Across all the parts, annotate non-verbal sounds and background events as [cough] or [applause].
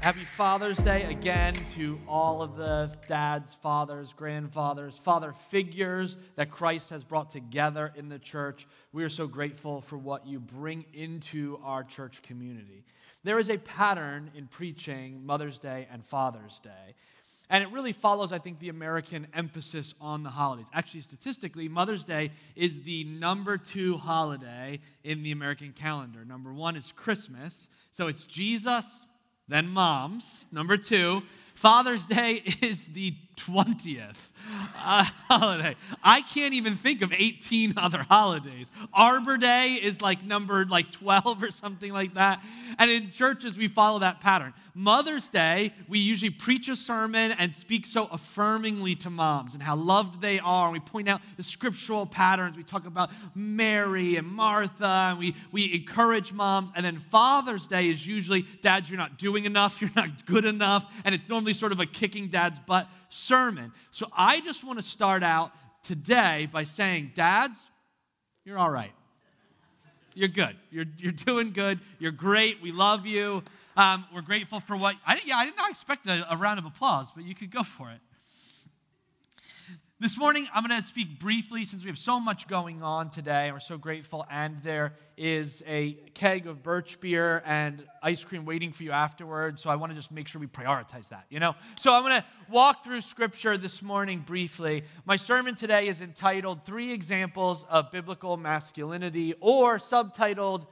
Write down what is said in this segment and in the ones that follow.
Happy Father's Day again to all of the dads, fathers, grandfathers, father figures that Christ has brought together in the church. We are so grateful for what you bring into our church community. There is a pattern in preaching Mother's Day and Father's Day. And it really follows, I think, the American emphasis on the holidays. Actually, statistically, Mother's Day is the number two holiday in the American calendar. Number one is Christmas. So it's Jesus, then moms. Number two, Father's Day [laughs] is the 20th uh, [laughs] holiday. I can't even think of 18 other holidays. Arbor Day is like numbered like 12 or something like that. And in churches, we follow that pattern. Mother's Day, we usually preach a sermon and speak so affirmingly to moms and how loved they are. And we point out the scriptural patterns. We talk about Mary and Martha, and we, we encourage moms. And then Father's Day is usually, Dad, you're not doing enough, you're not good enough. And it's normally sort of a kicking dad's butt sermon. So I just want to start out today by saying, Dads, you're all right. You're good. You're, you're doing good. You're great. We love you. Um, we're grateful for what. I, yeah, I did not expect a, a round of applause, but you could go for it. This morning, I'm going to speak briefly since we have so much going on today. We're so grateful. And there is a keg of birch beer and ice cream waiting for you afterwards. So I want to just make sure we prioritize that, you know? So I'm going to walk through scripture this morning briefly. My sermon today is entitled Three Examples of Biblical Masculinity, or subtitled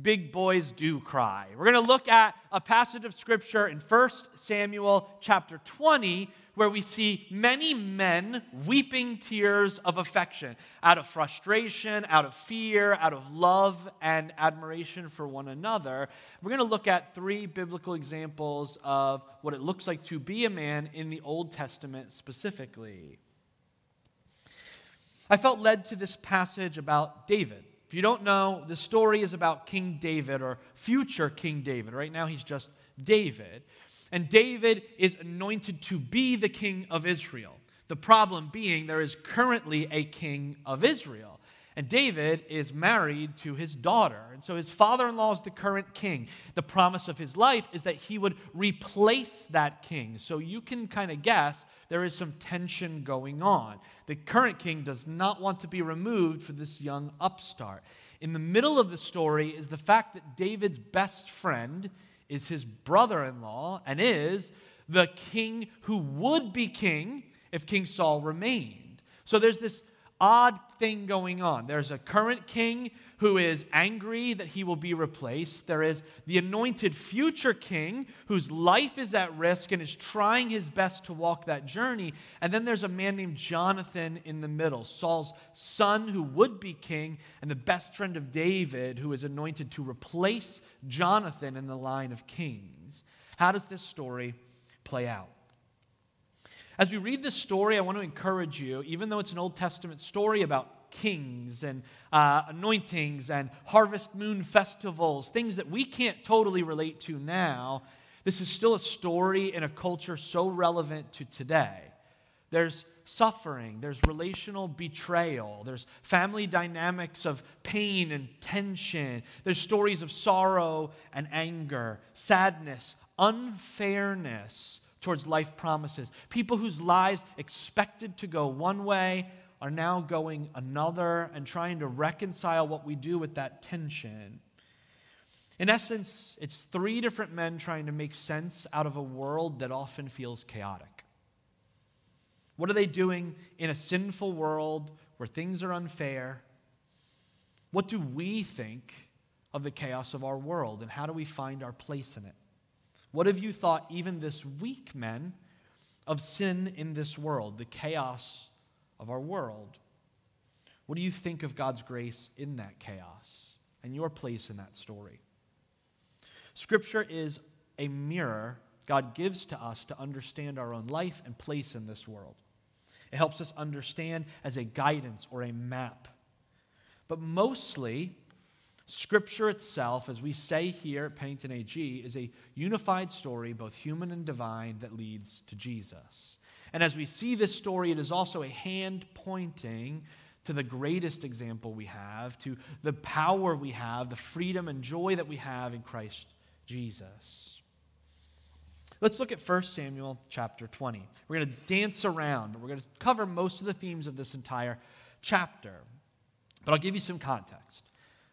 Big Boys Do Cry. We're going to look at a passage of scripture in 1 Samuel chapter 20 where we see many men weeping tears of affection out of frustration, out of fear, out of love and admiration for one another. We're going to look at three biblical examples of what it looks like to be a man in the Old Testament specifically. I felt led to this passage about David. If you don't know, the story is about King David or future King David. Right now, he's just David. And David is anointed to be the king of Israel. The problem being, there is currently a king of Israel. And David is married to his daughter. And so his father in law is the current king. The promise of his life is that he would replace that king. So you can kind of guess there is some tension going on. The current king does not want to be removed for this young upstart. In the middle of the story is the fact that David's best friend is his brother in law and is the king who would be king if King Saul remained. So there's this odd thing going on. There's a current king who is angry that he will be replaced. There is the anointed future king whose life is at risk and is trying his best to walk that journey. And then there's a man named Jonathan in the middle, Saul's son who would be king, and the best friend of David who is anointed to replace Jonathan in the line of kings. How does this story play out? As we read this story, I want to encourage you, even though it's an Old Testament story about kings and uh, anointings and harvest moon festivals, things that we can't totally relate to now, this is still a story in a culture so relevant to today. There's suffering, there's relational betrayal, there's family dynamics of pain and tension, there's stories of sorrow and anger, sadness, unfairness towards life promises. People whose lives expected to go one way are now going another and trying to reconcile what we do with that tension. In essence, it's three different men trying to make sense out of a world that often feels chaotic. What are they doing in a sinful world where things are unfair? What do we think of the chaos of our world, and how do we find our place in it? What have you thought, even this week, men, of sin in this world, the chaos of our world. What do you think of God's grace in that chaos and your place in that story? Scripture is a mirror God gives to us to understand our own life and place in this world. It helps us understand as a guidance or a map. But mostly, Scripture itself, as we say here at Pennington AG, is a unified story, both human and divine, that leads to Jesus. And as we see this story, it is also a hand pointing to the greatest example we have, to the power we have, the freedom and joy that we have in Christ Jesus. Let's look at 1 Samuel chapter 20. We're going to dance around, but we're going to cover most of the themes of this entire chapter. But I'll give you some context.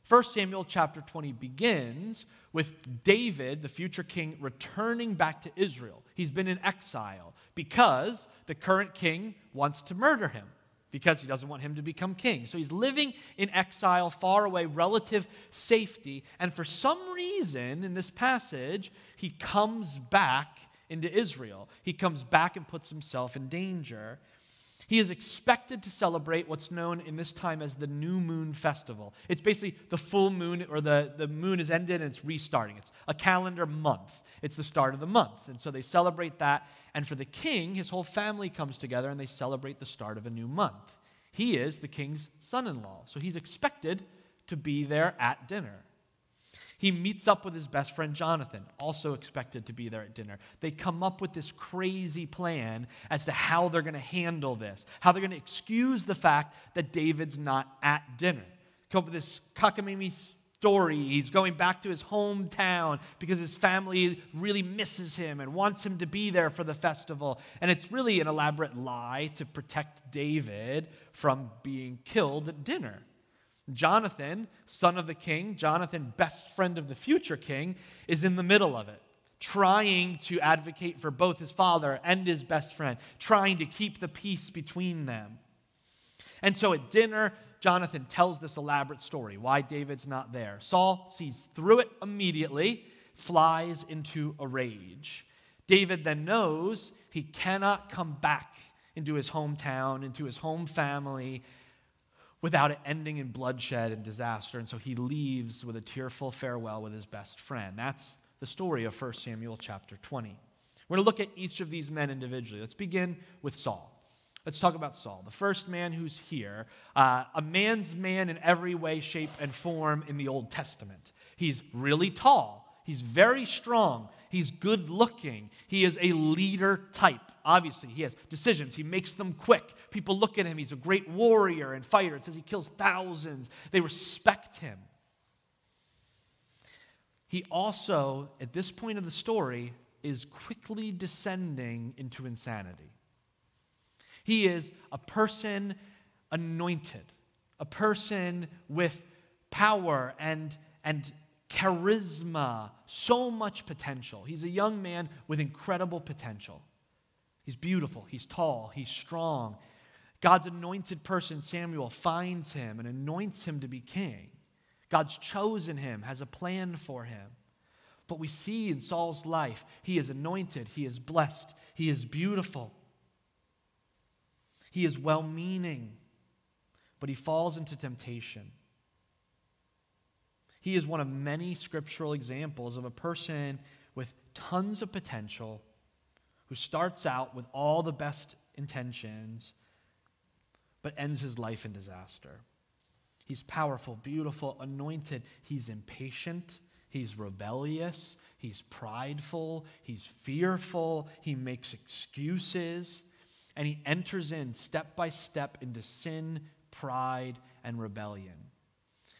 1 Samuel chapter 20 begins with David, the future king, returning back to Israel. He's been in exile because the current king wants to murder him because he doesn't want him to become king. So he's living in exile, far away, relative safety. And for some reason in this passage, he comes back into Israel. He comes back and puts himself in danger. He is expected to celebrate what's known in this time as the New Moon Festival. It's basically the full moon, or the, the moon is ended and it's restarting. It's a calendar month, it's the start of the month. And so they celebrate that. And for the king, his whole family comes together and they celebrate the start of a new month. He is the king's son in law, so he's expected to be there at dinner. He meets up with his best friend Jonathan, also expected to be there at dinner. They come up with this crazy plan as to how they're going to handle this, how they're going to excuse the fact that David's not at dinner. Come up with this cockamamie story. He's going back to his hometown because his family really misses him and wants him to be there for the festival. And it's really an elaborate lie to protect David from being killed at dinner. Jonathan, son of the king, Jonathan, best friend of the future king, is in the middle of it, trying to advocate for both his father and his best friend, trying to keep the peace between them. And so at dinner, Jonathan tells this elaborate story why David's not there. Saul sees through it immediately, flies into a rage. David then knows he cannot come back into his hometown, into his home family, without it ending in bloodshed and disaster. And so he leaves with a tearful farewell with his best friend. That's the story of 1 Samuel chapter 20. We're going to look at each of these men individually. Let's begin with Saul. Let's talk about Saul, the first man who's here, uh, a man's man in every way, shape, and form in the Old Testament. He's really tall, he's very strong, he's good looking, he is a leader type. Obviously, he has decisions. He makes them quick. People look at him. He's a great warrior and fighter. It says he kills thousands. They respect him. He also, at this point of the story, is quickly descending into insanity. He is a person anointed, a person with power and, and charisma, so much potential. He's a young man with incredible potential. He's beautiful, he's tall, he's strong. God's anointed person, Samuel, finds him and anoints him to be king. God's chosen him, has a plan for him. But we see in Saul's life, he is anointed, he is blessed, he is beautiful, he is well meaning, but he falls into temptation. He is one of many scriptural examples of a person with tons of potential who starts out with all the best intentions, but ends his life in disaster. He's powerful, beautiful, anointed. He's impatient. He's rebellious. He's prideful. He's fearful. He makes excuses. And he enters in step by step into sin, pride, and rebellion.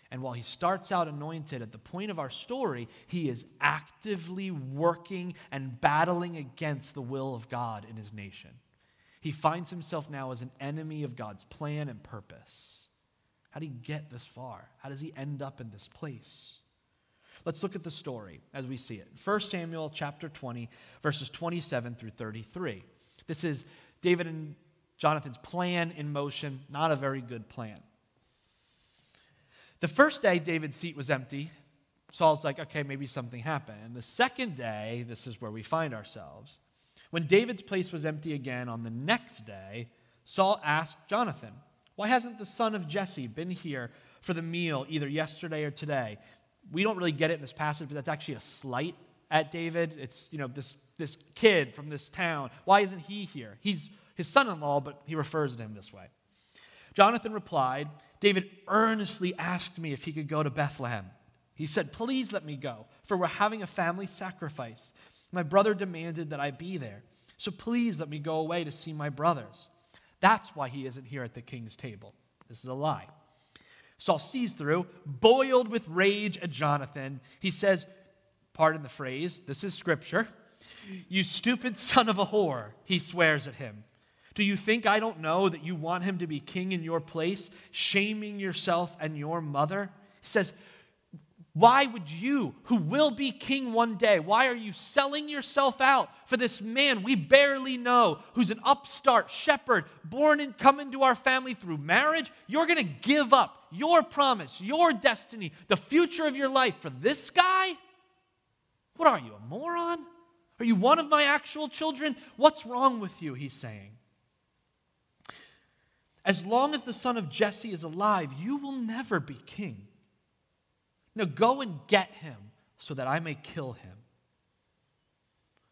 And while he starts out anointed, at the point of our story, he is actively working and battling against the will of God in his nation. He finds himself now as an enemy of God's plan and purpose. How did he get this far? How does he end up in this place? Let's look at the story as we see it. 1 Samuel chapter 20, verses 27 through 33. This is David and Jonathan's plan in motion, not a very good plan. The first day, David's seat was empty. Saul's like, okay, maybe something happened. And the second day, this is where we find ourselves. When David's place was empty again on the next day, Saul asked Jonathan, Why hasn't the son of Jesse been here for the meal either yesterday or today? We don't really get it in this passage, but that's actually a slight at David. It's, you know, this, this kid from this town. Why isn't he here? He's his son in law, but he refers to him this way. Jonathan replied, David earnestly asked me if he could go to Bethlehem. He said, Please let me go, for we're having a family sacrifice. My brother demanded that I be there. So please let me go away to see my brothers. That's why he isn't here at the king's table. This is a lie. Saul sees through, boiled with rage at Jonathan. He says, Pardon the phrase, this is scripture. You stupid son of a whore, he swears at him. Do you think I don't know that you want him to be king in your place, shaming yourself and your mother? He says, why would you, who will be king one day, why are you selling yourself out for this man we barely know, who's an upstart shepherd, born and come into our family through marriage? You're going to give up your promise, your destiny, the future of your life for this guy? What are you, a moron? Are you one of my actual children? What's wrong with you? He's saying. As long as the son of Jesse is alive, you will never be king. Now go and get him so that I may kill him.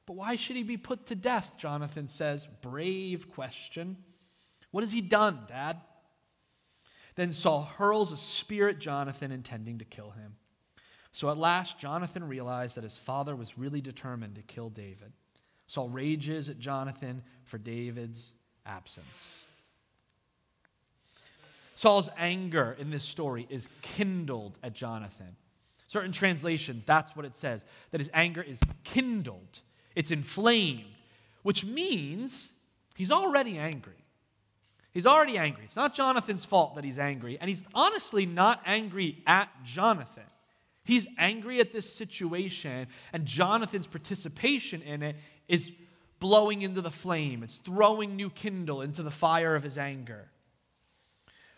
But why should he be put to death? Jonathan says. Brave question. What has he done, Dad? Then Saul hurls a spear at Jonathan, intending to kill him. So at last, Jonathan realized that his father was really determined to kill David. Saul rages at Jonathan for David's absence. Saul's anger in this story is kindled at Jonathan. Certain translations, that's what it says, that his anger is kindled, it's inflamed, which means he's already angry. He's already angry. It's not Jonathan's fault that he's angry, and he's honestly not angry at Jonathan. He's angry at this situation, and Jonathan's participation in it is blowing into the flame. It's throwing new kindle into the fire of his anger.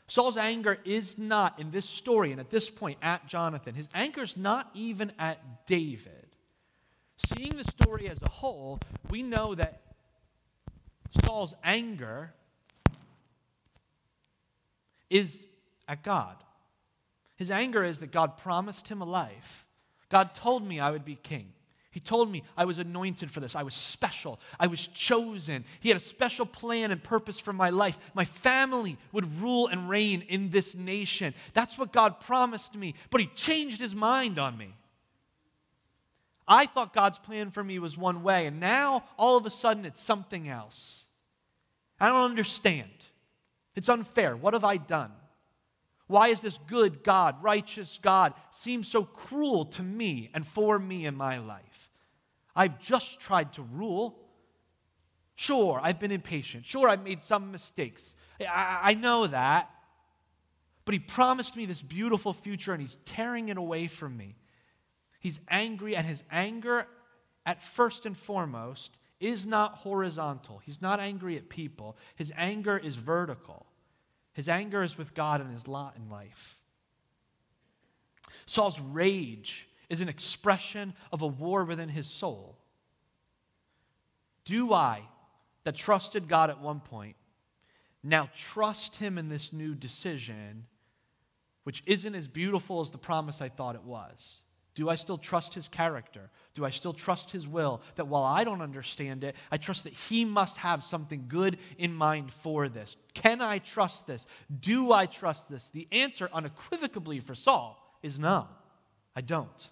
Saul's anger is not, in this story and at this point, at Jonathan. His anger is not even at David. Seeing the story as a whole, we know that Saul's anger is at God. His anger is that God promised him a life. God told me I would be king. He told me I was anointed for this. I was special. I was chosen. He had a special plan and purpose for my life. My family would rule and reign in this nation. That's what God promised me. But He changed His mind on me. I thought God's plan for me was one way, and now all of a sudden it's something else. I don't understand. It's unfair. What have I done? Why is this good God, righteous God, seem so cruel to me and for me in my life? I've just tried to rule. Sure, I've been impatient. Sure, I've made some mistakes. I, I know that. But he promised me this beautiful future and he's tearing it away from me. He's angry, and his anger, at first and foremost, is not horizontal. He's not angry at people. His anger is vertical. His anger is with God and his lot in life. Saul's rage is an expression of a war within his soul. Do I, that trusted God at one point, now trust him in this new decision, which isn't as beautiful as the promise I thought it was? Do I still trust his character? Do I still trust his will? That while I don't understand it, I trust that he must have something good in mind for this. Can I trust this? Do I trust this? The answer unequivocally for Saul is no, I don't.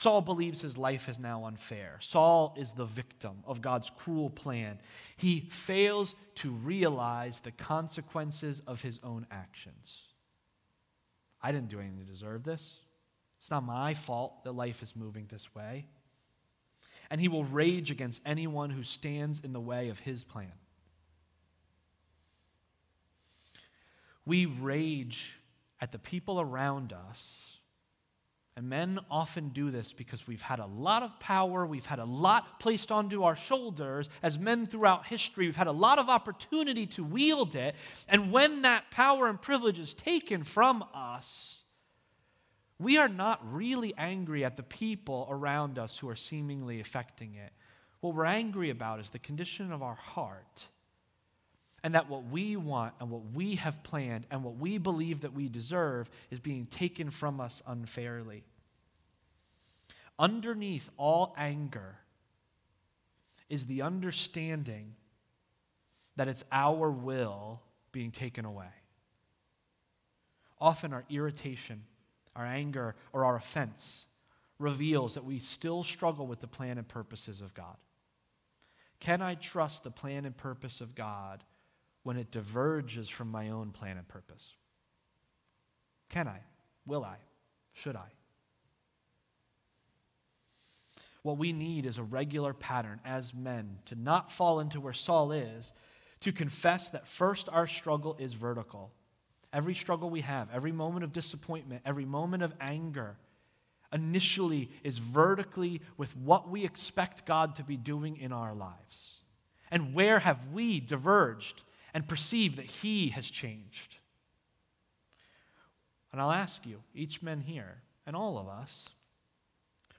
Saul believes his life is now unfair. Saul is the victim of God's cruel plan. He fails to realize the consequences of his own actions. I didn't do anything to deserve this. It's not my fault that life is moving this way. And he will rage against anyone who stands in the way of his plan. We rage at the people around us and men often do this because we've had a lot of power, we've had a lot placed onto our shoulders. As men throughout history, we've had a lot of opportunity to wield it. And when that power and privilege is taken from us, we are not really angry at the people around us who are seemingly affecting it. What we're angry about is the condition of our heart. And that what we want and what we have planned and what we believe that we deserve is being taken from us unfairly. Underneath all anger is the understanding that it's our will being taken away. Often our irritation, our anger, or our offense reveals that we still struggle with the plan and purposes of God. Can I trust the plan and purpose of God when it diverges from my own plan and purpose? Can I? Will I? Should I? What we need is a regular pattern as men to not fall into where Saul is, to confess that first our struggle is vertical. Every struggle we have, every moment of disappointment, every moment of anger, initially is vertically with what we expect God to be doing in our lives. And where have we diverged and perceive that He has changed? And I'll ask you, each man here, and all of us,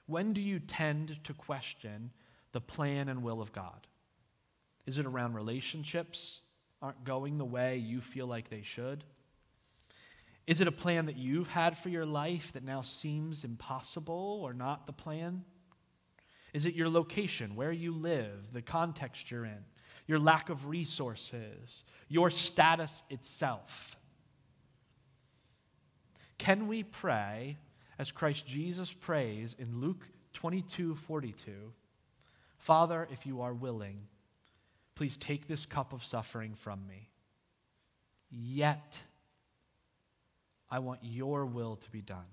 when do you tend to question the plan and will of God? Is it around relationships aren't going the way you feel like they should? Is it a plan that you've had for your life that now seems impossible or not the plan? Is it your location, where you live, the context you're in, your lack of resources, your status itself? Can we pray as Christ Jesus prays in Luke 22 42? Father, if you are willing, please take this cup of suffering from me. Yet, I want your will to be done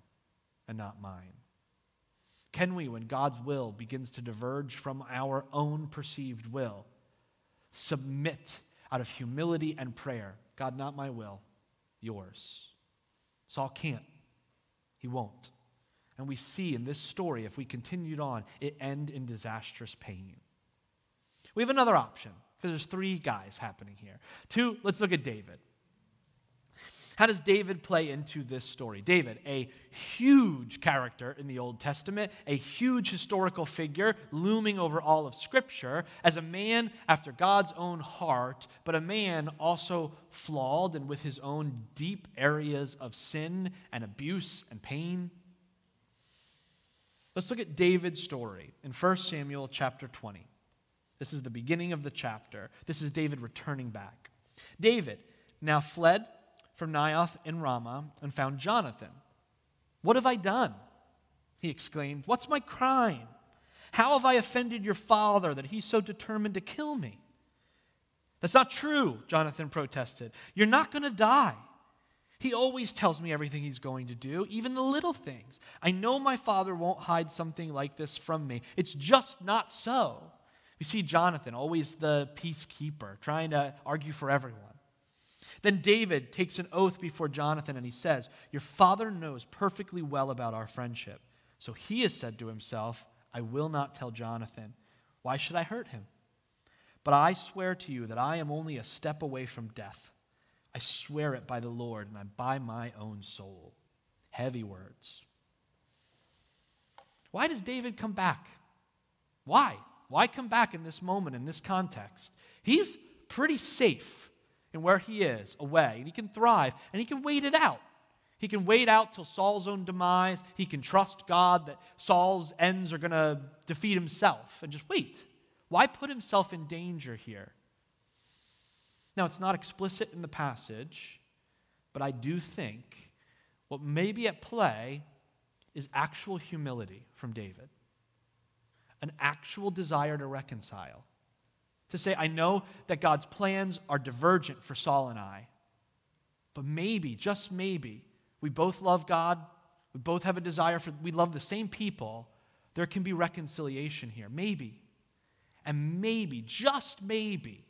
and not mine. Can we, when God's will begins to diverge from our own perceived will, submit out of humility and prayer? God, not my will, yours. Saul can't. He won't. And we see in this story, if we continued on, it end in disastrous pain. We have another option because there's three guys happening here. Two, let's look at David. How does David play into this story? David, a huge character in the Old Testament, a huge historical figure looming over all of Scripture, as a man after God's own heart, but a man also flawed and with his own deep areas of sin and abuse and pain. Let's look at David's story in 1 Samuel chapter 20. This is the beginning of the chapter. This is David returning back. David now fled from Naioth in Ramah and found Jonathan. What have I done? He exclaimed. What's my crime? How have I offended your father that he's so determined to kill me? That's not true, Jonathan protested. You're not going to die. He always tells me everything he's going to do, even the little things. I know my father won't hide something like this from me. It's just not so. We see Jonathan, always the peacekeeper, trying to argue for everyone. Then David takes an oath before Jonathan and he says, Your father knows perfectly well about our friendship. So he has said to himself, I will not tell Jonathan. Why should I hurt him? But I swear to you that I am only a step away from death. I swear it by the Lord and I by my own soul. Heavy words. Why does David come back? Why? Why come back in this moment, in this context? He's pretty safe in where he is, away, and he can thrive, and he can wait it out. He can wait out till Saul's own demise. He can trust God that Saul's ends are going to defeat himself and just wait. Why put himself in danger here? Now, it's not explicit in the passage, but I do think what may be at play is actual humility from David an actual desire to reconcile. To say, I know that God's plans are divergent for Saul and I, but maybe, just maybe, we both love God, we both have a desire for, we love the same people, there can be reconciliation here. Maybe. And maybe, just maybe,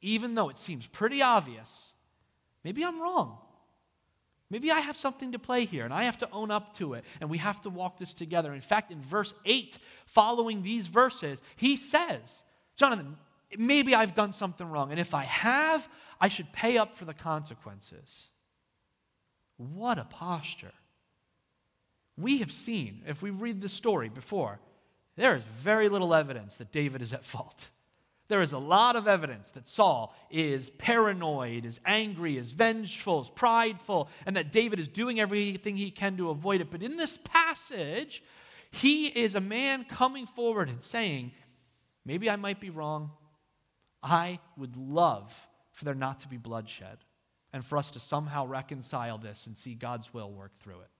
even though it seems pretty obvious, maybe I'm wrong. Maybe I have something to play here and I have to own up to it and we have to walk this together. In fact, in verse 8, following these verses, he says, Jonathan, maybe I've done something wrong. And if I have, I should pay up for the consequences. What a posture. We have seen, if we read the story before, there is very little evidence that David is at fault. There is a lot of evidence that Saul is paranoid, is angry, is vengeful, is prideful, and that David is doing everything he can to avoid it. But in this passage, he is a man coming forward and saying, Maybe I might be wrong. I would love for there not to be bloodshed and for us to somehow reconcile this and see God's will work through it.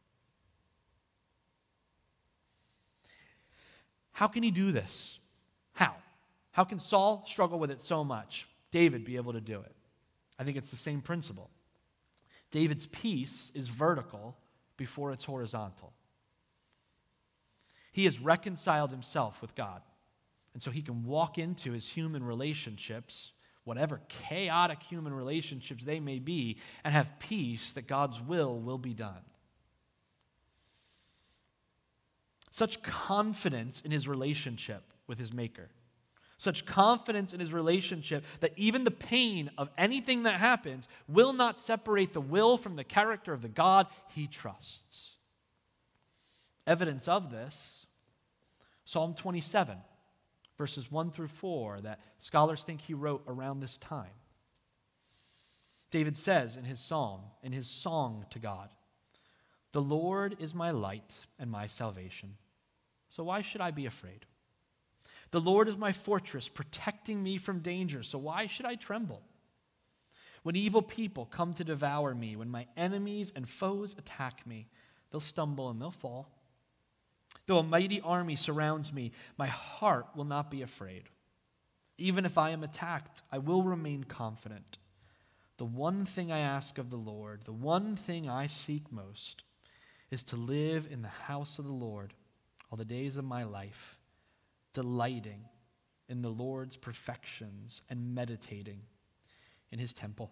How can he do this? How? How can Saul struggle with it so much? David be able to do it. I think it's the same principle. David's peace is vertical before it's horizontal. He has reconciled himself with God. And so he can walk into his human relationships, whatever chaotic human relationships they may be, and have peace that God's will will be done. Such confidence in his relationship with his Maker. Such confidence in his relationship that even the pain of anything that happens will not separate the will from the character of the God he trusts. Evidence of this, Psalm 27 verses 1 through 4, that scholars think he wrote around this time. David says in his psalm, in his song to God, The Lord is my light and my salvation. So why should I be afraid? The Lord is my fortress, protecting me from danger. So why should I tremble? When evil people come to devour me, when my enemies and foes attack me, they'll stumble and they'll fall. Though a mighty army surrounds me, my heart will not be afraid. Even if I am attacked, I will remain confident. The one thing I ask of the Lord, the one thing I seek most, is to live in the house of the Lord all the days of my life, delighting in the Lord's perfections and meditating in his temple.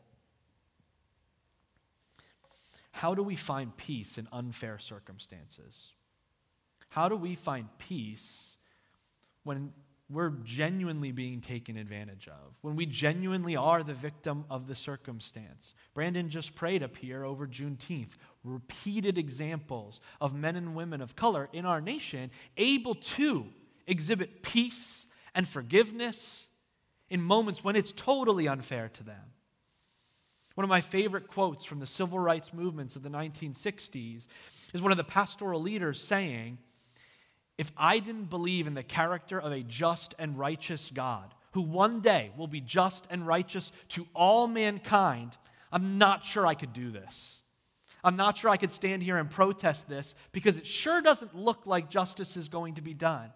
How do we find peace in unfair circumstances? How do we find peace when we're genuinely being taken advantage of, when we genuinely are the victim of the circumstance? Brandon just prayed up here over Juneteenth. Repeated examples of men and women of color in our nation able to exhibit peace and forgiveness in moments when it's totally unfair to them. One of my favorite quotes from the civil rights movements of the 1960s is one of the pastoral leaders saying, if I didn't believe in the character of a just and righteous God, who one day will be just and righteous to all mankind, I'm not sure I could do this. I'm not sure I could stand here and protest this because it sure doesn't look like justice is going to be done.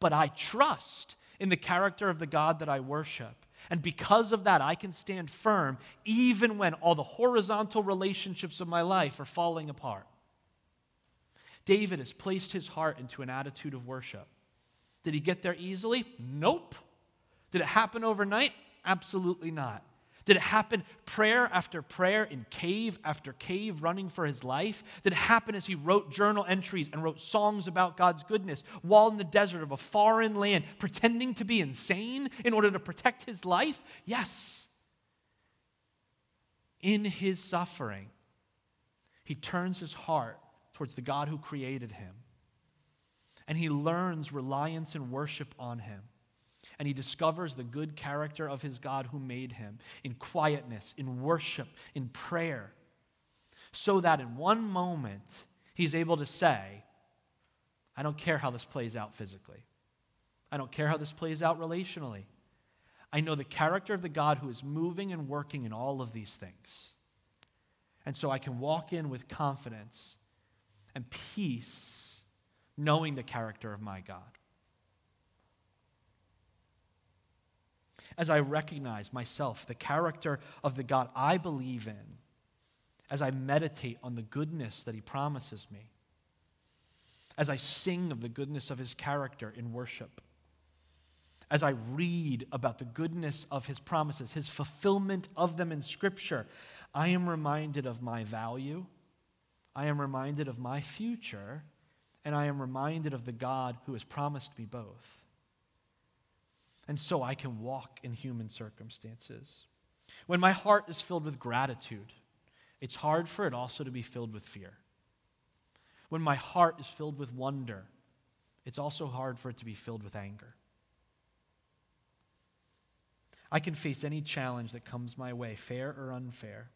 But I trust in the character of the God that I worship. And because of that, I can stand firm even when all the horizontal relationships of my life are falling apart. David has placed his heart into an attitude of worship. Did he get there easily? Nope. Did it happen overnight? Absolutely not. Did it happen prayer after prayer in cave after cave running for his life? Did it happen as he wrote journal entries and wrote songs about God's goodness while in the desert of a foreign land, pretending to be insane in order to protect his life? Yes. In his suffering, he turns his heart towards the God who created him. And he learns reliance and worship on him. And he discovers the good character of his God who made him in quietness, in worship, in prayer. So that in one moment, he's able to say, I don't care how this plays out physically. I don't care how this plays out relationally. I know the character of the God who is moving and working in all of these things. And so I can walk in with confidence and peace knowing the character of my God. As I recognize myself, the character of the God I believe in, as I meditate on the goodness that He promises me, as I sing of the goodness of His character in worship, as I read about the goodness of His promises, His fulfillment of them in Scripture, I am reminded of my value I am reminded of my future, and I am reminded of the God who has promised me both. And so I can walk in human circumstances. When my heart is filled with gratitude, it's hard for it also to be filled with fear. When my heart is filled with wonder, it's also hard for it to be filled with anger. I can face any challenge that comes my way, fair or unfair,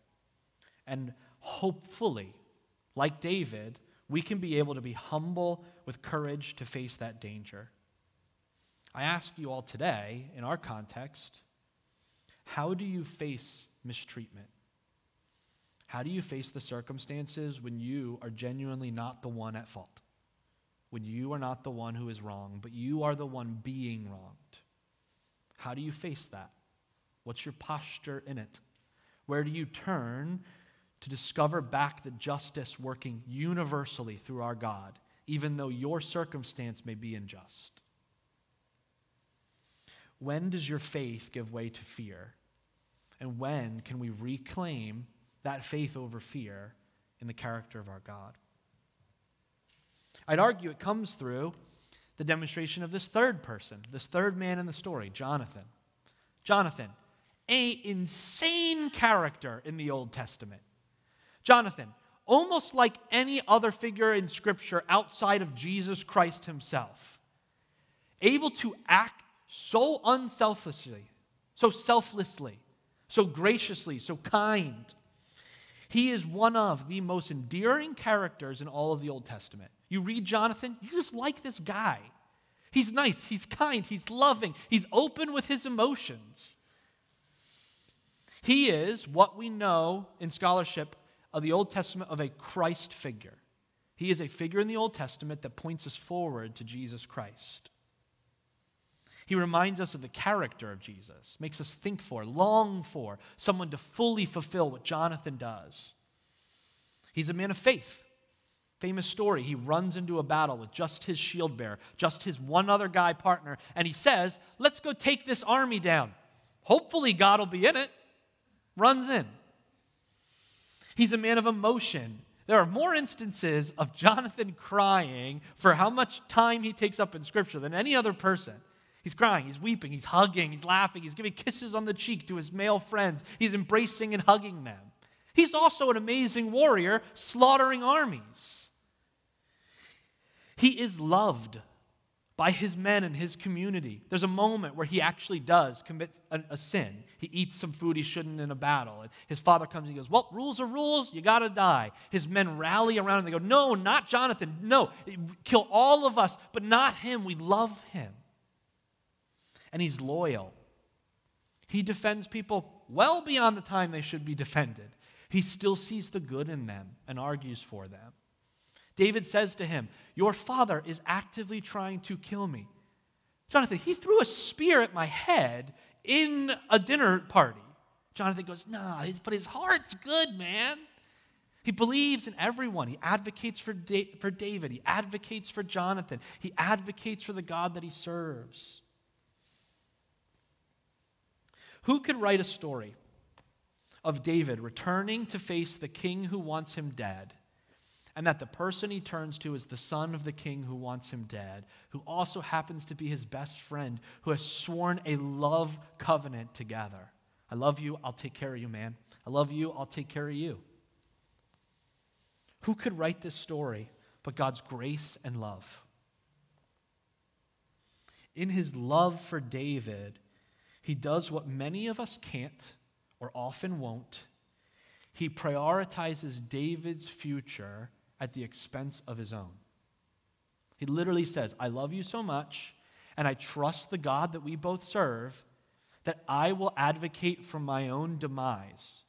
and hopefully like David, we can be able to be humble with courage to face that danger. I ask you all today, in our context, how do you face mistreatment? How do you face the circumstances when you are genuinely not the one at fault? When you are not the one who is wrong, but you are the one being wronged? How do you face that? What's your posture in it? Where do you turn to discover back the justice working universally through our God even though your circumstance may be unjust? When does your faith give way to fear? And when can we reclaim that faith over fear in the character of our God? I'd argue it comes through the demonstration of this third person, this third man in the story, Jonathan. Jonathan, a insane character in the Old Testament. Jonathan, almost like any other figure in Scripture outside of Jesus Christ himself, able to act so unselfishly, so selflessly, so graciously, so kind. He is one of the most endearing characters in all of the Old Testament. You read Jonathan, you just like this guy. He's nice, he's kind, he's loving, he's open with his emotions. He is what we know in scholarship of the Old Testament of a Christ figure. He is a figure in the Old Testament that points us forward to Jesus Christ. He reminds us of the character of Jesus, makes us think for, long for someone to fully fulfill what Jonathan does. He's a man of faith. Famous story. He runs into a battle with just his shield bearer, just his one other guy partner, and he says, Let's go take this army down. Hopefully, God will be in it. Runs in. He's a man of emotion. There are more instances of Jonathan crying for how much time he takes up in Scripture than any other person. He's crying, he's weeping, he's hugging, he's laughing, he's giving kisses on the cheek to his male friends, he's embracing and hugging them. He's also an amazing warrior, slaughtering armies. He is loved by his men and his community. There's a moment where he actually does commit a, a, sin. He eats some food he shouldn't in a battle. And his father comes and he goes, Well, rules are rules. You got to die. His men rally around and they go, No, not Jonathan. No, kill all of us, but not him. We love him and he's loyal. He defends people well beyond the time they should be defended. He still sees the good in them and argues for them. David says to him, Your father is actively trying to kill me. Jonathan, he threw a spear at my head in a dinner party. Jonathan goes, Nah, but his heart's good, man. He believes in everyone. He advocates for, da- for David. He advocates for Jonathan. He advocates for the God that he serves. Who could write a story of David returning to face the king who wants him dead, and that the person he turns to is the son of the king who wants him dead, who also happens to be his best friend, who has sworn a love covenant together? I love you, I'll take care of you, man. I love you, I'll take care of you. Who could write this story but God's grace and love? In his love for David, he does what many of us can't or often won't. He prioritizes David's future at the expense of his own. He literally says, I love you so much, and I trust the God that we both serve, that I will advocate for my own demise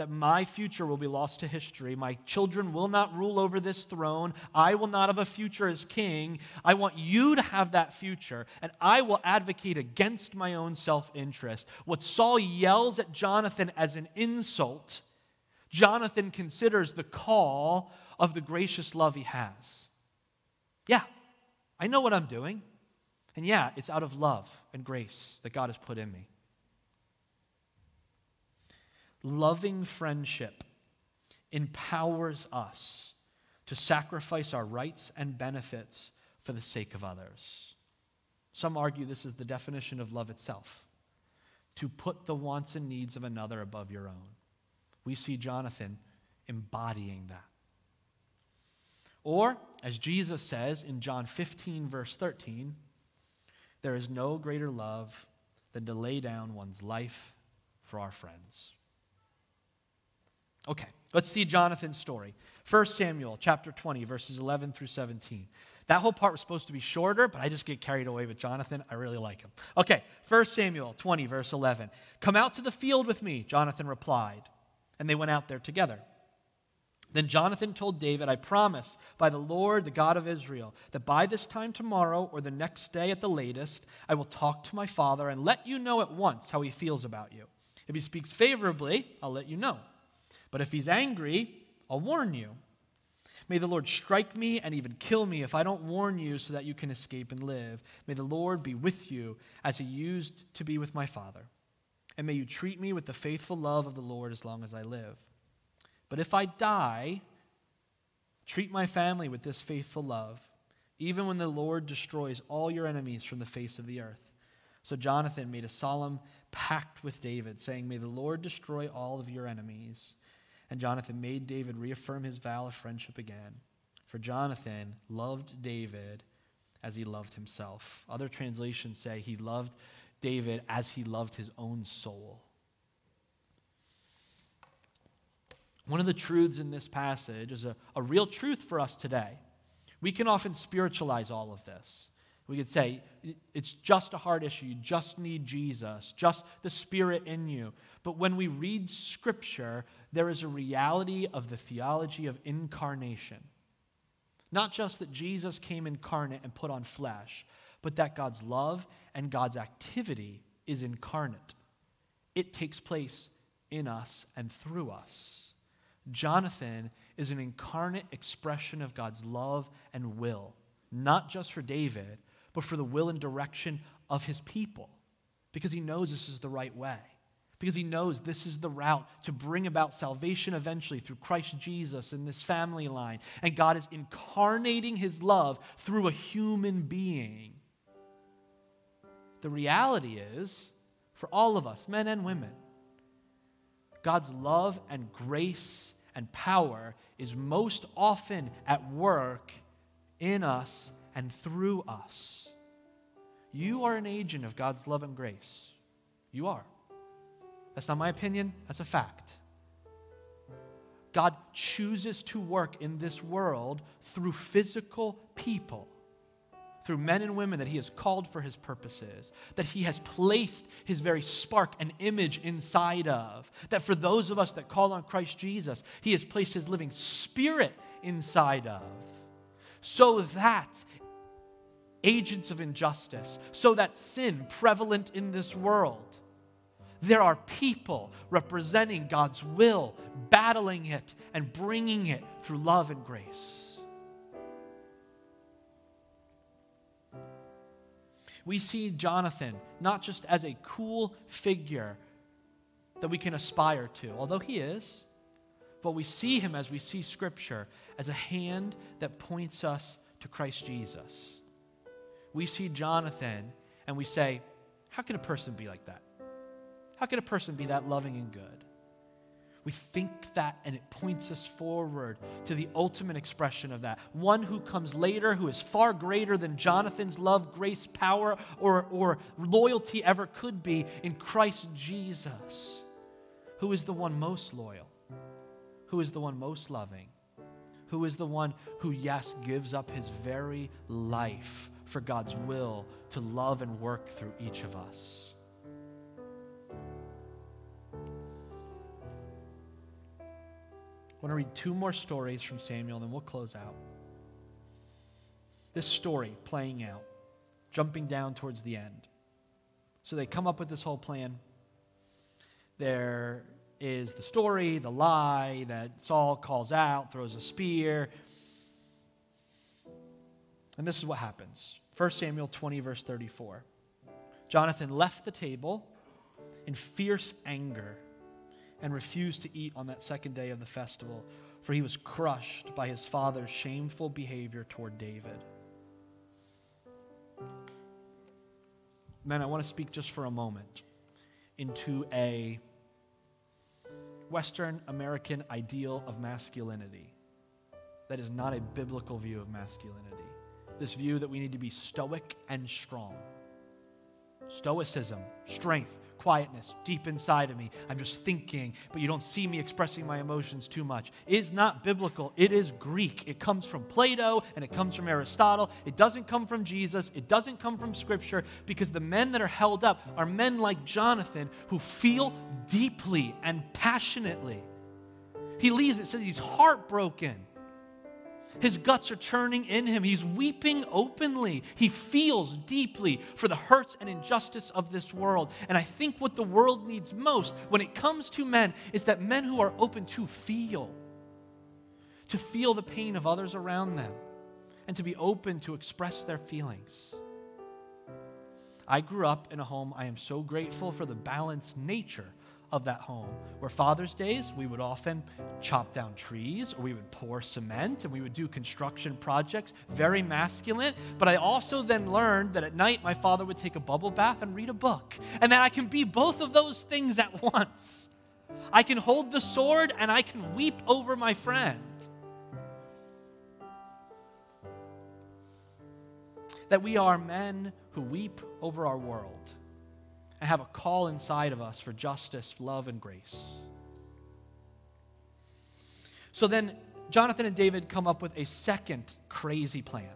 that my future will be lost to history. My children will not rule over this throne. I will not have a future as king. I want you to have that future, and I will advocate against my own self interest. What Saul yells at Jonathan as an insult, Jonathan considers the call of the gracious love he has. Yeah, I know what I'm doing. And yeah, it's out of love and grace that God has put in me loving friendship empowers us to sacrifice our rights and benefits for the sake of others. Some argue this is the definition of love itself to put the wants and needs of another above your own. We see Jonathan embodying that. Or, as Jesus says in John 15, verse 13, there is no greater love than to lay down one's life for our friends. Okay, let's see Jonathan's story. 1 Samuel chapter 20, verses 11 through 17. That whole part was supposed to be shorter, but I just get carried away with Jonathan. I really like him. Okay, 1 Samuel 20, verse 11. Come out to the field with me, Jonathan replied. And they went out there together. Then Jonathan told David, I promise by the Lord, the God of Israel, that by this time tomorrow or the next day at the latest, I will talk to my father and let you know at once how he feels about you. If he speaks favorably, I'll let you know. But if he's angry, I'll warn you. May the Lord strike me and even kill me if I don't warn you so that you can escape and live. May the Lord be with you as he used to be with my father. And may you treat me with the faithful love of the Lord as long as I live. But if I die, treat my family with this faithful love, even when the Lord destroys all your enemies from the face of the earth. So Jonathan made a solemn pact with David, saying, May the Lord destroy all of your enemies. And Jonathan made David reaffirm his vow of friendship again. For Jonathan loved David as he loved himself. Other translations say he loved David as he loved his own soul. One of the truths in this passage is a, a real truth for us today. We can often spiritualize all of this. We could say it's just a hard issue. You just need Jesus, just the Spirit in you. But when we read Scripture, there is a reality of the theology of incarnation. Not just that Jesus came incarnate and put on flesh, but that God's love and God's activity is incarnate. It takes place in us and through us. Jonathan is an incarnate expression of God's love and will, not just for David, but for the will and direction of his people because he knows this is the right way. Because he knows this is the route to bring about salvation eventually through Christ Jesus in this family line. And God is incarnating his love through a human being. The reality is, for all of us, men and women, God's love and grace and power is most often at work in us and through us. You are an agent of God's love and grace. You are. That's not my opinion, that's a fact. God chooses to work in this world through physical people, through men and women that He has called for His purposes, that He has placed His very spark and image inside of, that for those of us that call on Christ Jesus, He has placed His living Spirit inside of, so that agents of injustice, so that sin prevalent in this world. There are people representing God's will, battling it, and bringing it through love and grace. We see Jonathan not just as a cool figure that we can aspire to, although he is, but we see him as we see Scripture as a hand that points us to Christ Jesus we see Jonathan and we say, How can a person be like that? How can a person be that loving and good? We think that, and it points us forward to the ultimate expression of that. One who comes later, who is far greater than Jonathan's love, grace, power, or, or loyalty ever could be in Christ Jesus, who is the one most loyal, who is the one most loving, who is the one who, yes, gives up his very life for God's will to love and work through each of us. I want to read two more stories from Samuel, and then we'll close out. This story playing out, jumping down towards the end. So they come up with this whole plan. There is the story, the lie that Saul calls out, throws a spear. And this is what happens 1 Samuel 20, verse 34. Jonathan left the table in fierce anger and refused to eat on that second day of the festival, for he was crushed by his father's shameful behavior toward David. Men, I want to speak just for a moment into a Western American ideal of masculinity that is not a biblical view of masculinity this view that we need to be stoic and strong. Stoicism, strength, quietness deep inside of me. I'm just thinking, but you don't see me expressing my emotions too much. Is not biblical. It is Greek. It comes from Plato and it comes from Aristotle. It doesn't come from Jesus. It doesn't come from Scripture because the men that are held up are men like Jonathan who feel deeply and passionately. He leaves, it says he's heartbroken. His guts are churning in him. He's weeping openly. He feels deeply for the hurts and injustice of this world. And I think what the world needs most when it comes to men is that men who are open to feel, to feel the pain of others around them, and to be open to express their feelings. I grew up in a home, I am so grateful for the balanced nature of that home. Where Father's Days, we would often chop down trees or we would pour cement and we would do construction projects, very masculine. But I also then learned that at night my father would take a bubble bath and read a book, and that I can be both of those things at [laughs] once. I can hold the sword and I can weep over my friend. That we are men who weep over our world and have a call inside of us for justice, love, and grace. So then, Jonathan and David come up with a second crazy plan.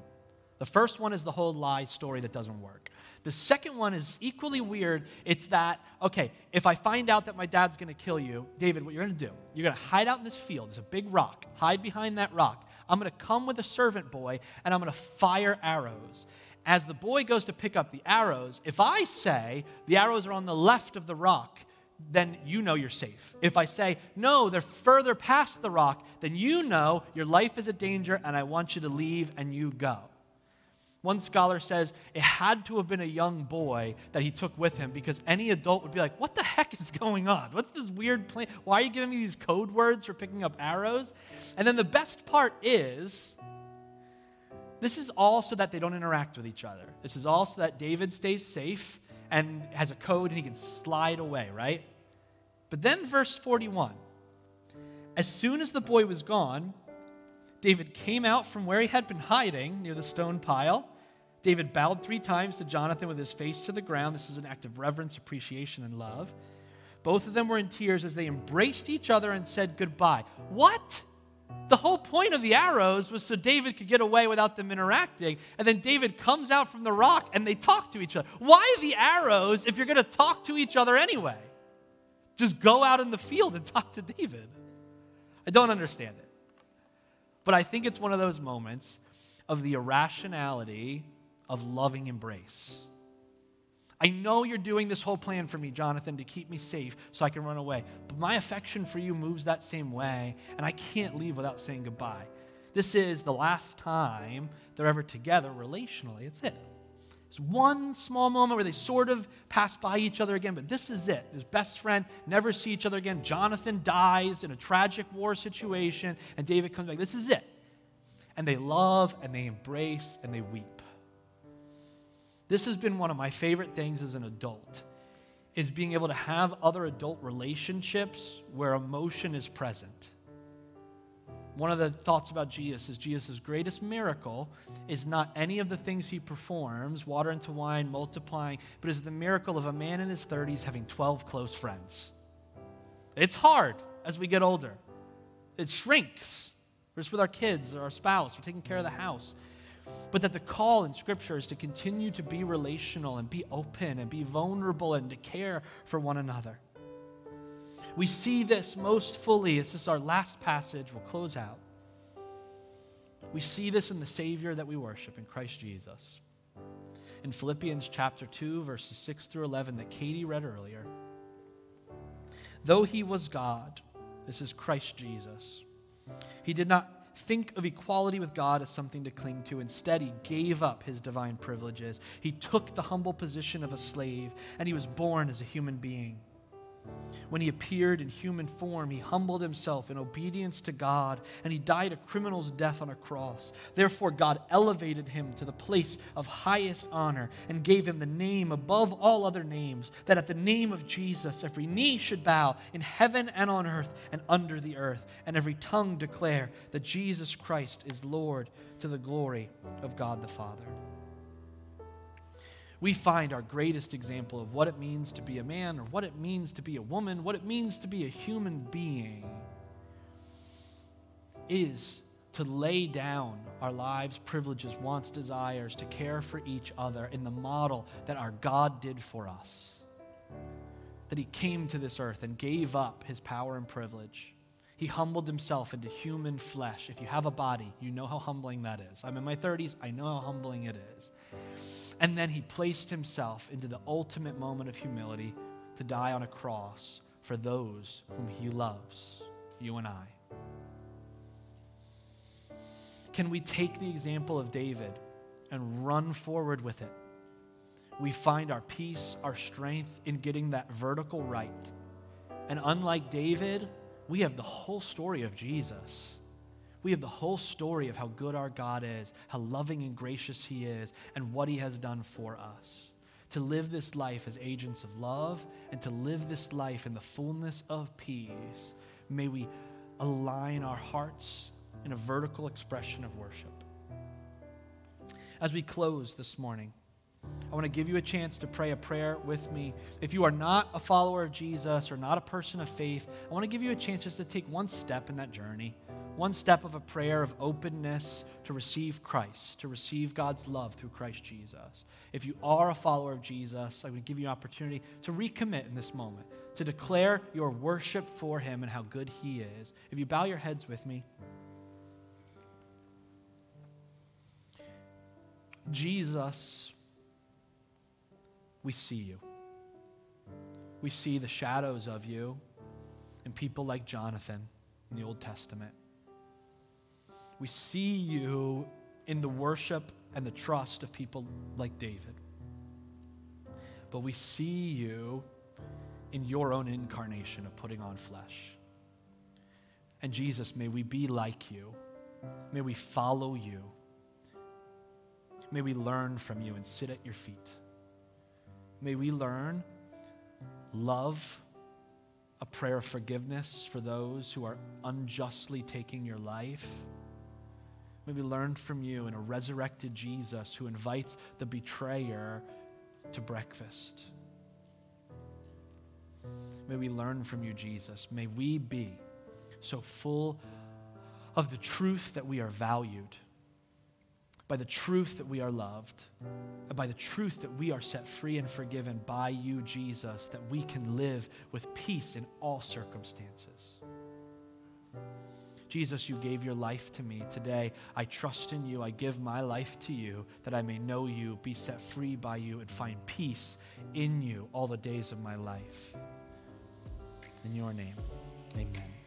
The first one is the whole lie story that doesn't work. The second one is equally weird. It's that, okay, if I find out that my dad's going to kill you, David, what you're going to do, you're going to hide out in this field. There's a big rock. Hide behind that rock. I'm going to come with a servant boy and I'm going to fire arrows as the boy goes to pick up the arrows, if I say the arrows are on the left of the rock, then you know you're safe. If I say, no, they're further past the rock, then you know your life is a danger and I want you to leave and you go. One scholar says it had to have been a young boy that he took with him because any adult would be like, What the heck is going on? What's this weird plan? Why are you giving me these code words for picking up arrows? And then the best part is this is all so that they don't interact with each other. This is all so that David stays safe and has a code and he can slide away, right? But then, verse 41 as soon as the boy was gone, David came out from where he had been hiding near the stone pile. David bowed three times to Jonathan with his face to the ground. This is an act of reverence, appreciation, and love. Both of them were in tears as they embraced each other and said goodbye. What? The whole point of the arrows was so David could get away without them interacting. And then David comes out from the rock and they talk to each other. Why the arrows if you're going to talk to each other anyway? Just go out in the field and talk to David. I don't understand it. But I think it's one of those moments of the irrationality of loving embrace. I know you're doing this whole plan for me, Jonathan, to keep me safe so I can run away. But my affection for you moves that same way, and I can't leave without saying goodbye. This is the last time they're ever together relationally. It's it. It's one small moment where they sort of pass by each other again, but this is it. His best friend never see each other again. Jonathan dies in a tragic war situation, and David comes back. This is it. And they love and they embrace and they weep. This has been one of my favorite things as an adult is being able to have other adult relationships where emotion is present. One of the thoughts about Jesus is Jesus' greatest miracle is not any of the things he performs, water into wine, multiplying, but is the miracle of a man in his 30s having 12 close friends. It's hard as we get older. It shrinks. We're just with our kids or our spouse, we're taking care of the house but that the call in Scripture is to continue to be relational and be open and be vulnerable and to care for one another. We see this most fully. This is our last passage. We'll close out. We see this in the Savior that we worship, in Christ Jesus. In Philippians chapter 2, verses 6 through 11, that Katie read earlier. Though he was God, this is Christ Jesus, he did not think of equality with God as something to cling to. Instead, he gave up his divine privileges. He took the humble position of a slave, and he was born as a human being. When he appeared in human form, he humbled himself in obedience to God, and he died a criminal's death on a cross. Therefore, God elevated him to the place of highest honor and gave him the name above all other names, that at the name of Jesus every knee should bow in heaven and on earth and under the earth, and every tongue declare that Jesus Christ is Lord to the glory of God the Father we find our greatest example of what it means to be a man or what it means to be a woman, what it means to be a human being, is to lay down our lives, privileges, wants, desires, to care for each other in the model that our God did for us. That He came to this earth and gave up His power and privilege. He humbled Himself into human flesh. If you have a body, you know how humbling that is. I'm in my 30s, I know how humbling it is. And then he placed himself into the ultimate moment of humility to die on a cross for those whom he loves, you and I. can we take the example of David and run forward with it? We find our peace, our strength in getting that vertical right. And unlike David, we have the whole story of Jesus. We have the whole story of how good our God is, how loving and gracious He is, and what He has done for us. To live this life as agents of love and to live this life in the fullness of peace, may we align our hearts in a vertical expression of worship. As we close this morning, I want to give you a chance to pray a prayer with me. If you are not a follower of Jesus or not a person of faith, I want to give you a chance just to take one step in that journey, one step of a prayer of openness to receive Christ, to receive God's love through Christ Jesus. If you are a follower of Jesus, I would give you an opportunity to recommit in this moment, to declare your worship for Him and how good He is. If you bow your heads with me, Jesus we see you. We see the shadows of you in people like Jonathan in the Old Testament. We see you in the worship and the trust of people like David. But we see you in your own incarnation of putting on flesh. And Jesus, may we be like you. May we follow you. May we learn from you and sit at your feet. May we learn love, a prayer of forgiveness for those who are unjustly taking your life. May we learn from you in a resurrected Jesus who invites the betrayer to breakfast. May we learn from you, Jesus. May we be so full of the truth that we are valued by the truth that we are loved, and by the truth that we are set free and forgiven by you, Jesus, that we can live with peace in all circumstances. Jesus, you gave your life to me. Today, I trust in you. I give my life to you that I may know you, be set free by you, and find peace in you all the days of my life. In your name, amen.